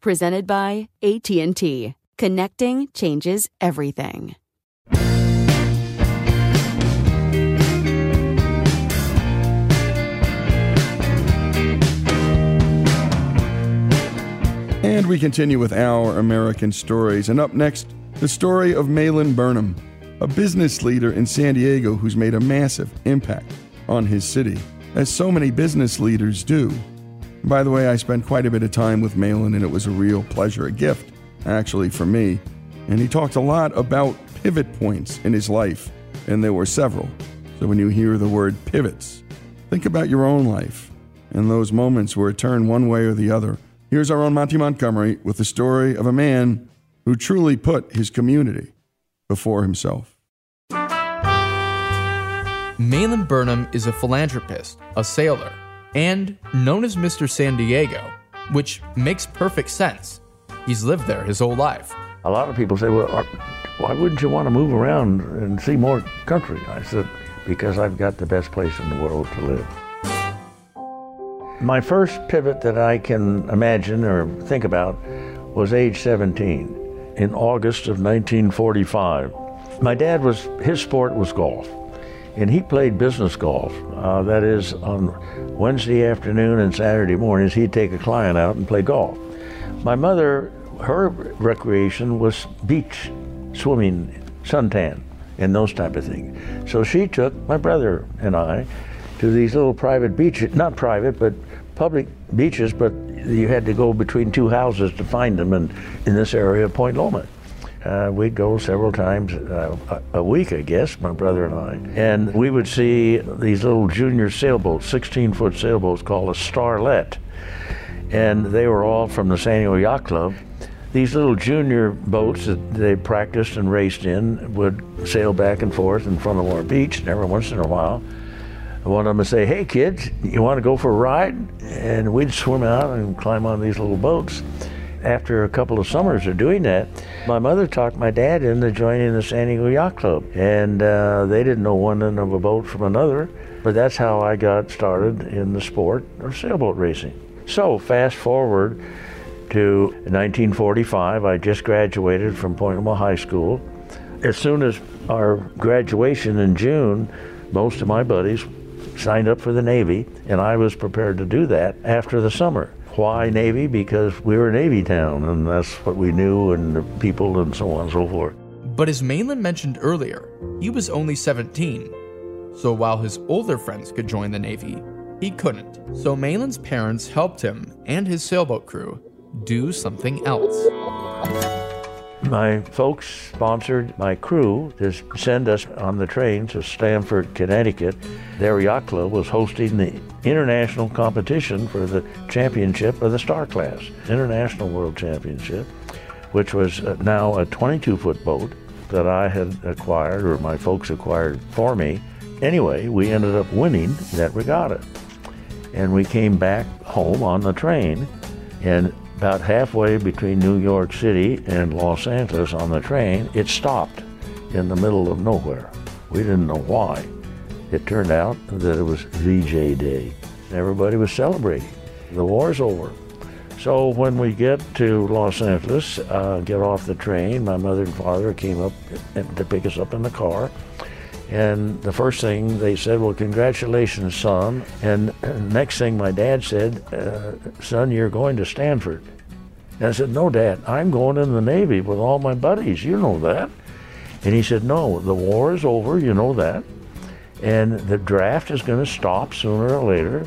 presented by AT&T. Connecting changes everything. And we continue with our American stories. And up next, the story of Malin Burnham, a business leader in San Diego who's made a massive impact on his city, as so many business leaders do. By the way, I spent quite a bit of time with Malin, and it was a real pleasure, a gift, actually, for me. And he talked a lot about pivot points in his life, and there were several. So when you hear the word pivots, think about your own life and those moments where it turned one way or the other. Here's our own Monty Montgomery with the story of a man who truly put his community before himself. Malin Burnham is a philanthropist, a sailor, and known as Mr. San Diego, which makes perfect sense. He's lived there his whole life. A lot of people say, well, why wouldn't you want to move around and see more country? I said, because I've got the best place in the world to live. My first pivot that I can imagine or think about was age 17 in August of 1945. My dad was, his sport was golf and he played business golf. Uh, that is, on Wednesday afternoon and Saturday mornings, he'd take a client out and play golf. My mother, her recreation was beach swimming, suntan, and those type of things. So she took my brother and I to these little private beaches, not private, but public beaches, but you had to go between two houses to find them and in this area of Point Loma. Uh, we'd go several times uh, a week, I guess, my brother and I. And we would see these little junior sailboats, 16 foot sailboats called a starlet. And they were all from the San Diego Yacht Club. These little junior boats that they practiced and raced in would sail back and forth in front of our beach, and every once in a while, one of them would say, Hey kids, you want to go for a ride? And we'd swim out and climb on these little boats after a couple of summers of doing that, my mother talked my dad into joining the San Diego Yacht Club. And uh, they didn't know one end of a boat from another, but that's how I got started in the sport of sailboat racing. So, fast forward to 1945, I just graduated from Point Loma High School. As soon as our graduation in June, most of my buddies signed up for the Navy, and I was prepared to do that after the summer. Why Navy? Because we were a Navy town, and that's what we knew, and the people, and so on and so forth. But as Malin mentioned earlier, he was only 17. So while his older friends could join the Navy, he couldn't. So Malin's parents helped him and his sailboat crew do something else. My folks sponsored my crew to send us on the train to Stamford, Connecticut. Yacht club was hosting the international competition for the championship of the Star Class, International World Championship, which was uh, now a 22 foot boat that I had acquired, or my folks acquired for me. Anyway, we ended up winning that regatta. And we came back home on the train, and about halfway between New York City and Los Angeles on the train, it stopped in the middle of nowhere. We didn't know why. It turned out that it was VJ Day. Everybody was celebrating. The war's over. So when we get to Los Angeles, uh, get off the train, my mother and father came up to pick us up in the car. And the first thing they said, well, congratulations, son. And next thing my dad said, uh, son, you're going to Stanford. And I said, no, Dad, I'm going in the Navy with all my buddies. You know that. And he said, no, the war is over. You know that. And the draft is going to stop sooner or later.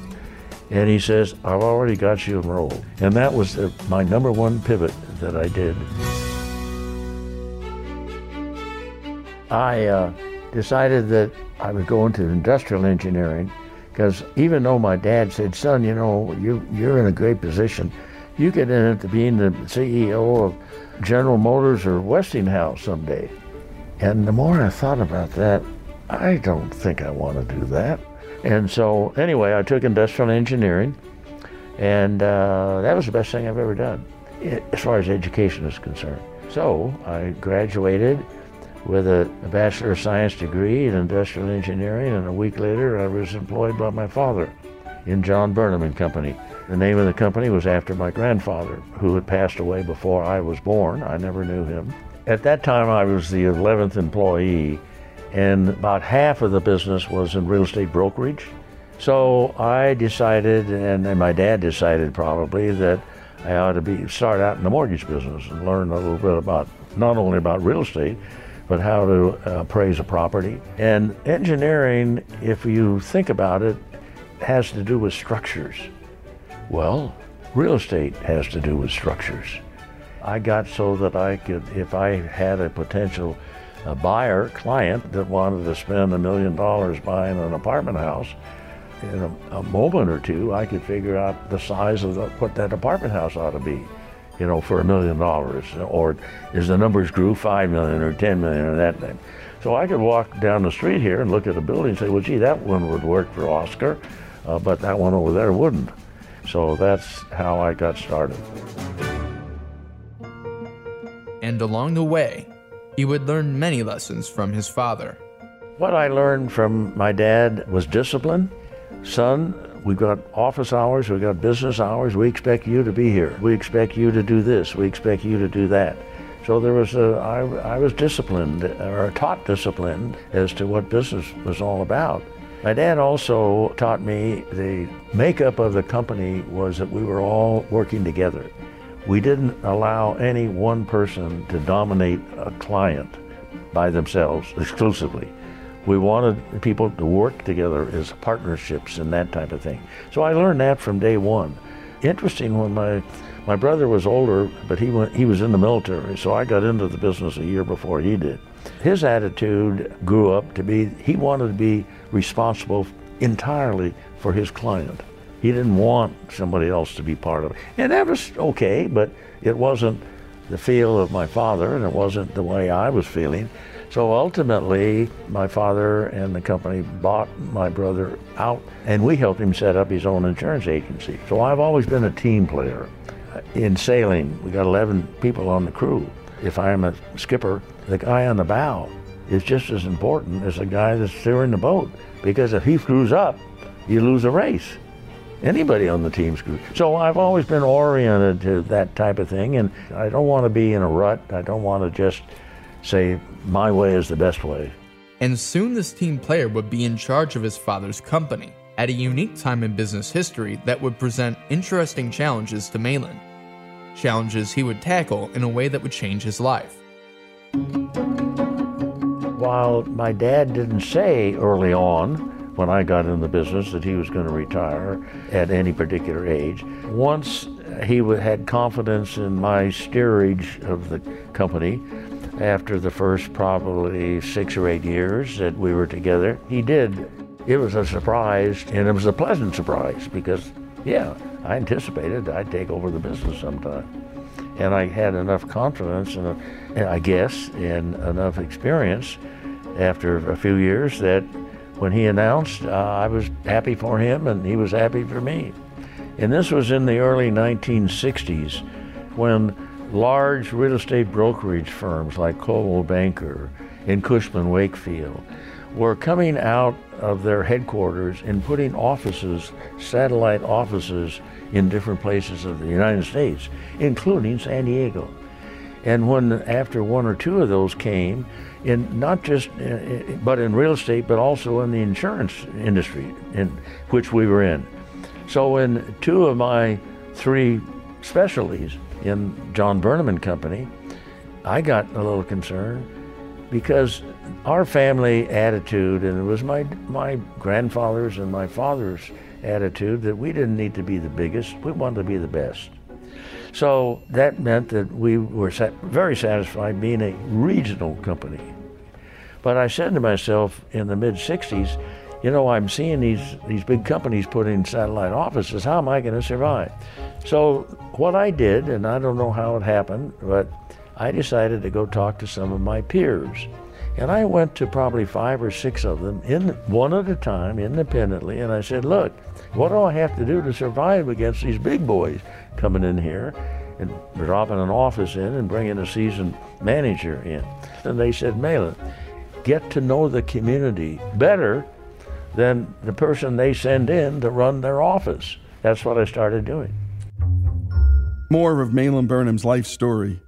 And he says, I've already got you enrolled. And that was the, my number one pivot that I did. I uh, decided that I would go into industrial engineering because even though my dad said, son, you know, you, you're in a great position, you could end up being the CEO of General Motors or Westinghouse someday. And the more I thought about that, I don't think I want to do that. And so, anyway, I took industrial engineering, and uh, that was the best thing I've ever done as far as education is concerned. So, I graduated with a, Bachelor of Science degree in industrial engineering, and a week later I was employed by my father in John Burnham and Company. The name of the company was after my grandfather, who had passed away before I was born. I never knew him. At that time, I was the 11th employee, and about half of the business was in real estate brokerage. So I decided, and, and my dad decided probably, that I ought to be start out in the mortgage business and learn a little bit about not only about real estate, but how to appraise a property. And engineering, if you think about it, has to do with structures. Well, real estate has to do with structures. I got so that I could, if I had a potential a buyer client that wanted to spend a million dollars buying an apartment house, in a, a, moment or two, I could figure out the size of the, what that apartment house ought to be you know, for a million dollars, or as the numbers grew, five million or ten million or that thing. So I could walk down the street here and look at a building and say, well, gee, that one would work for Oscar, uh, but that one over there wouldn't. So that's how I got started. And along the way, he would learn many lessons from his father. What I learned from my dad was discipline. Son, We've got office hours, we've got business hours. We expect you to be here. We expect you to do this. We expect you to do that. So there was a, I, I was disciplined, or taught disciplined, as to what business was all about. My dad also taught me the makeup of the company was that we were all working together. We didn't allow any one person to dominate a client by themselves exclusively. We wanted people to work together as partnerships and that type of thing. So I learned that from day one. Interesting when my my brother was older, but he went he was in the military, so I got into the business a year before he did. His attitude grew up to be he wanted to be responsible entirely for his client. He didn't want somebody else to be part of it. And that was okay, but it wasn't the feel of my father and it wasn't the way I was feeling. So ultimately, my father and the company bought my brother out, and we helped him set up his own insurance agency. So I've always been a team player. In sailing, we got 11 people on the crew. If I am a skipper, the guy on the bow is just as important as the guy that's steering the boat, because if he screws up, you lose a race. Anybody on the team screws. So I've always been oriented to that type of thing, and I don't want to be in a rut. I don't want to just say, my way is the best way. And soon this team player would be in charge of his father's company at a unique time in business history that would present interesting challenges to Malin. Challenges he would tackle in a way that would change his life. While my dad didn't say early on when I got in the business that he was going to retire at any particular age. Once he had confidence in my steerage of the company, after the first probably six or eight years that we were together, he did. It was a surprise, and it was a pleasant surprise because, yeah, I anticipated I'd take over the business sometime. And I had enough confidence, and I guess, and enough experience after a few years that when he announced, uh, I was happy for him and he was happy for me. And this was in the early 1960s when large real estate brokerage firms like Coldwell Banker and Cushman Wakefield were coming out of their headquarters and putting offices, satellite offices, in different places of the United States, including San Diego. And when after one or two of those came, in not just uh, uh, but in real estate, but also in the insurance industry, in which we were in. So in two of my three specialties in John Burnham and Company, I got a little concerned because our family attitude, and it was my my grandfather's and my father's attitude that we didn't need to be the biggest, we wanted to be the best. So that meant that we were very satisfied being a regional company. But I said to myself in the mid 60s, you know, I'm seeing these, these big companies put in satellite offices. How am I going to survive? So, what I did, and I don't know how it happened, but I decided to go talk to some of my peers. And I went to probably five or six of them, in one at a time, independently, and I said, Look, what do I have to do to survive against these big boys coming in here and dropping an office in and bringing a seasoned manager in? And they said, Malin, get to know the community better than the person they send in to run their office. That's what I started doing. More of Malin Burnham's life story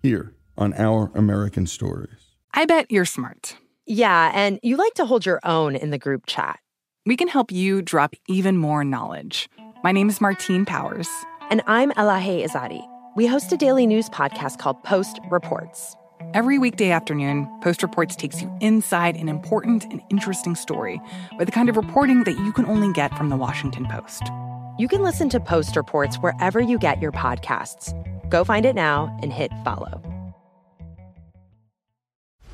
here on Our American Stories. I bet you're smart. Yeah, and you like to hold your own in the group chat. We can help you drop even more knowledge. My name is Martine Powers. And I'm Elahe Izadi. We host a daily news podcast called Post Reports. Every weekday afternoon, Post Reports takes you inside an important and interesting story with the kind of reporting that you can only get from the Washington Post. You can listen to Post Reports wherever you get your podcasts. Go find it now and hit follow.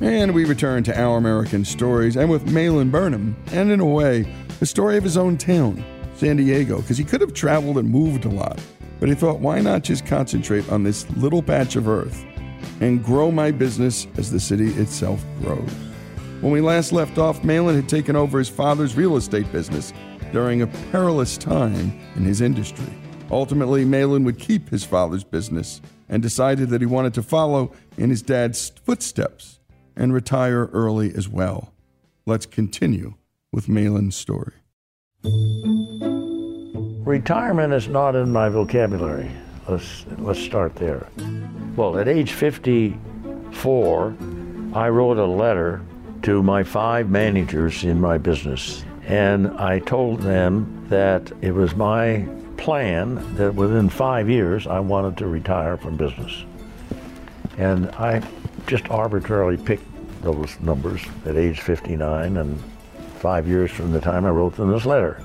And we return to Our American Stories, and with Malin Burnham, and in a way, the story of his own town, San Diego, because he could have traveled and moved a lot. But he thought, why not just concentrate on this little patch of earth and grow my business as the city itself grows? When we last left off, Malin had taken over his father's real estate business during a perilous time in his industry. Ultimately, Malin would keep his father's business and decided that he wanted to follow in his dad's footsteps and retire early as well. Let's continue with Malin's story. Retirement is not in my vocabulary. Let's, let's start there. Well, at age 54, I wrote a letter to my five managers in my business, and I told them that it was my plan that within five years I wanted to retire from business. And I just arbitrarily picked those numbers at age 59 and five years from the time I wrote them this letter.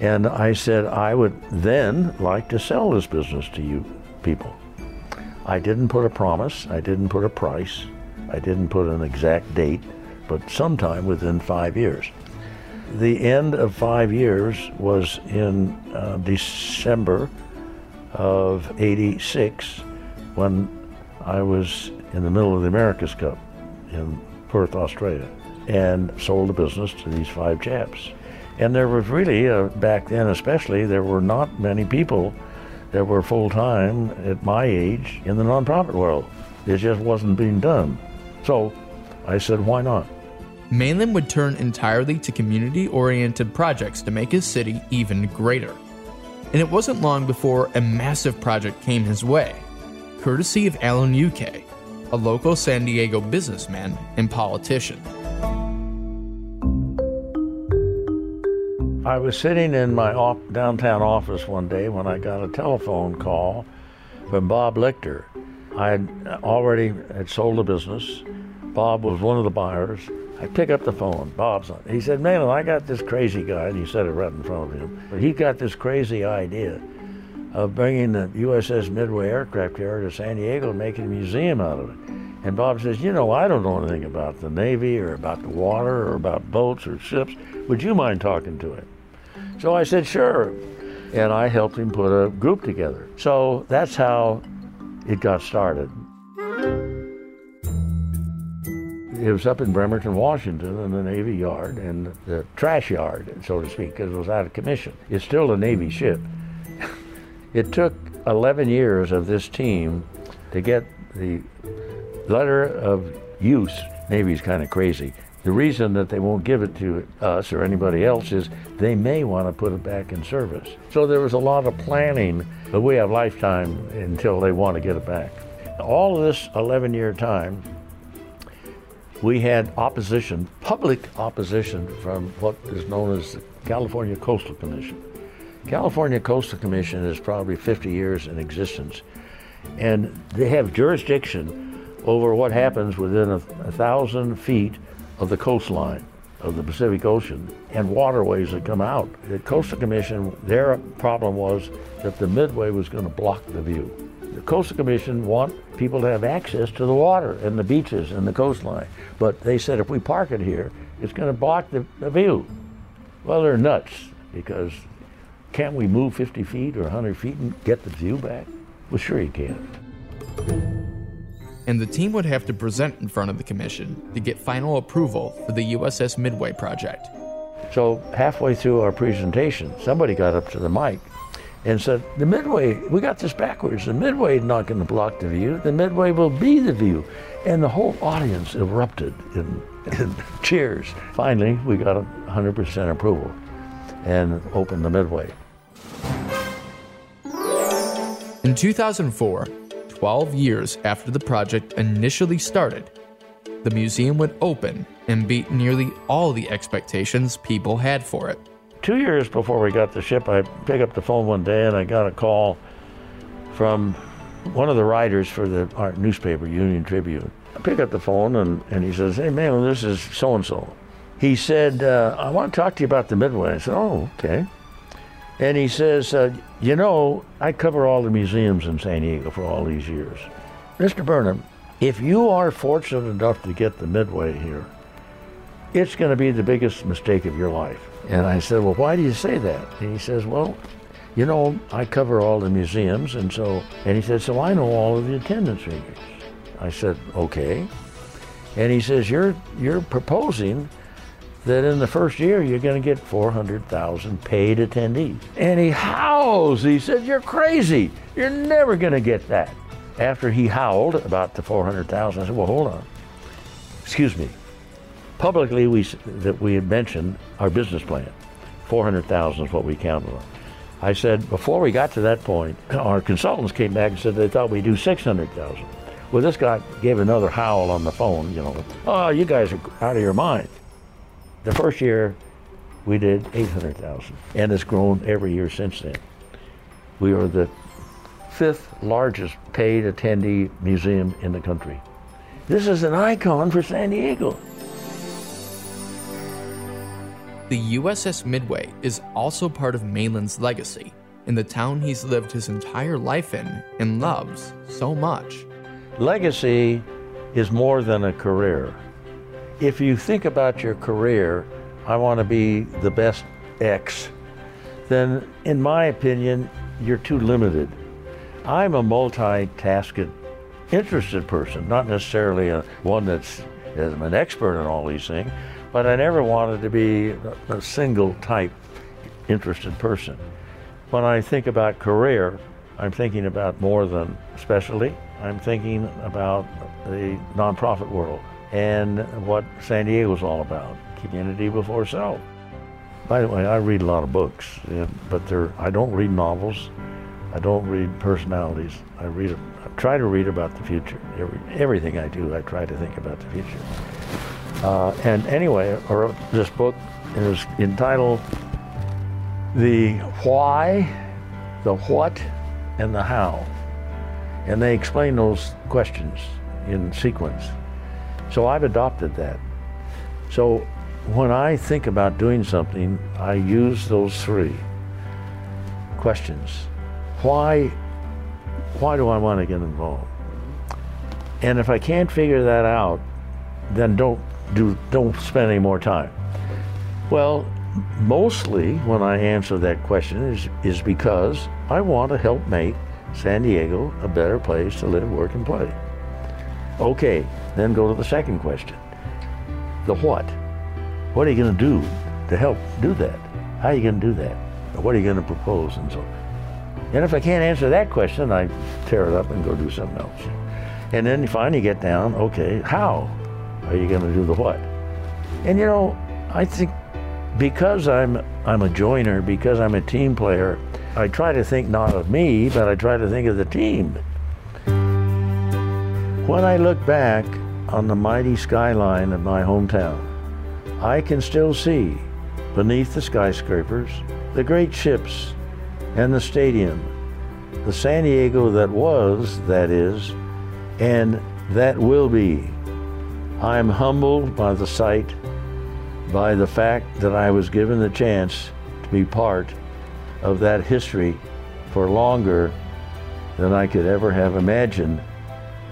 And I said, I would then like to sell this business to you people. I didn't put a promise, I didn't put a price, I didn't put an exact date, but sometime within five years. The end of five years was in uh, December of 86 when I was in the middle of the America's Cup in Perth, Australia, and sold the business to these five chaps. And there was really, uh, back then especially, there were not many people that were full time at my age in the nonprofit world. It just wasn't being done. So I said, why not? Malin would turn entirely to community oriented projects to make his city even greater. And it wasn't long before a massive project came his way, courtesy of Alan Uke, a local San Diego businessman and politician. I was sitting in my downtown office one day when I got a telephone call from Bob Lichter. I had already had sold the business. Bob was one of the buyers. I pick up the phone. Bob's on. He said, "Man, I got this crazy guy," and he said it right in front of him. He got this crazy idea of bringing the USS Midway aircraft carrier to San Diego and making a museum out of it. And Bob says, You know, I don't know anything about the Navy or about the water or about boats or ships. Would you mind talking to him? So I said, Sure. And I helped him put a group together. So that's how it got started. It was up in Bremerton, Washington, in the Navy Yard and the trash yard, so to speak, because it was out of commission. It's still a Navy ship. It took 11 years of this team to get the letter of use. Navy's kind of crazy. The reason that they won't give it to us or anybody else is they may want to put it back in service. So there was a lot of planning, but we have lifetime until they want to get it back. All of this 11 year time, we had opposition, public opposition from what is known as the California Coastal Commission. California Coastal Commission is probably 50 years in existence, and they have jurisdiction over what happens within a, a thousand feet of the coastline of the Pacific Ocean and waterways that come out. The Coastal Commission, their problem was that the Midway was going to block the view. The Coastal Commission want people to have access to the water and the beaches and the coastline, but they said if we park it here, it's going to block the, the view. Well, they're nuts because can't we move 50 feet or 100 feet and get the view back? Well, sure you can. And the team would have to present in front of the commission to get final approval for the USS Midway project. So halfway through our presentation, somebody got up to the mic and said, The Midway, we got this backwards. The Midway is not going to block the view. The Midway will be the view. And the whole audience erupted in, in cheers. Finally, we got 100% approval and opened the Midway. In 2004, 12 years after the project initially started, the museum would open and beat nearly all the expectations people had for it. Two years before we got the ship, I picked up the phone one day and I got a call from one of the writers for the art newspaper, Union Tribune. I pick up the phone and, and he says, Hey, man, this is so and so. He said, uh, I want to talk to you about the Midway. I said, Oh, okay. And he says, uh, You know, I cover all the museums in San Diego for all these years. Mr. Burnham, if you are fortunate enough to get the Midway here, it's going to be the biggest mistake of your life. And I said, Well, why do you say that? And he says, Well, you know, I cover all the museums, and so, and he said, So I know all of the attendance figures. I said, Okay. And he says, You're, you're proposing that in the first year you're going to get 400,000 paid attendees. And he howls. He said, You're crazy. You're never going to get that. After he howled about the 400,000, I said, Well, hold on. Excuse me. Publicly, we, that we had mentioned our business plan. 400,000 is what we counted on. I said, before we got to that point, our consultants came back and said they thought we'd do 600,000. Well, this guy gave another howl on the phone, you know, oh, you guys are out of your mind. The first year, we did 800,000, and it's grown every year since then. We are the fifth largest paid attendee museum in the country. This is an icon for San Diego. The USS Midway is also part of Malin's legacy in the town he's lived his entire life in and loves so much. Legacy is more than a career. If you think about your career, I want to be the best X, then in my opinion, you're too limited. I'm a multitasked, interested person, not necessarily a, one that's I'm an expert in all these things, but I never wanted to be a single type interested person. When I think about career, I'm thinking about more than specialty. I'm thinking about the nonprofit world and what San Diego is all about, community before self. By the way, I read a lot of books, but I don't read novels. I don't read personalities. I read, I try to read about the future. Every, everything I do, I try to think about the future. Uh, and anyway, I wrote this book. Was entitled The Why, the What, and the How. And they explain those questions in sequence. So I've adopted that. So when I think about doing something, I use those three questions. Why, why do I want to get involved? And if I can't figure that out, then don't do, don't spend any more time? Well, mostly when I answer that question is, is because I want to help make San Diego a better place to live, work, and play. Okay, then go to the second question. The what? What are you going to do to help do that? How are you going to do that? What are you going to propose and so And if I can't answer that question, I tear it up and go do something else. And then you finally get down, okay, how? Are you going to do the what? And you know, I think because I'm I'm a joiner, because I'm a team player, I try to think not of me, but I try to think of the team. When I look back on the mighty skyline of my hometown, I can still see beneath the skyscrapers the great ships and the stadium, the San Diego that was, that is, and that will be. I am humbled by the sight, by the fact that I was given the chance to be part of that history for longer than I could ever have imagined,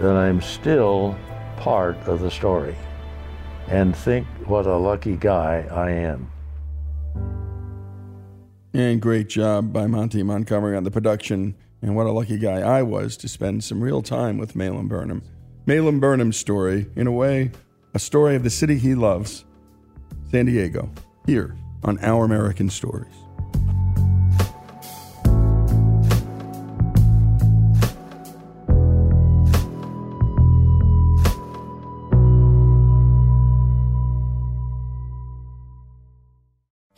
that I'm still part of the story. And think what a lucky guy I am. And great job by Monty Montgomery on the production. And what a lucky guy I was to spend some real time with Malin Burnham. Malin Burnham's story, in a way, a story of the city he loves, San Diego, here on Our American Stories.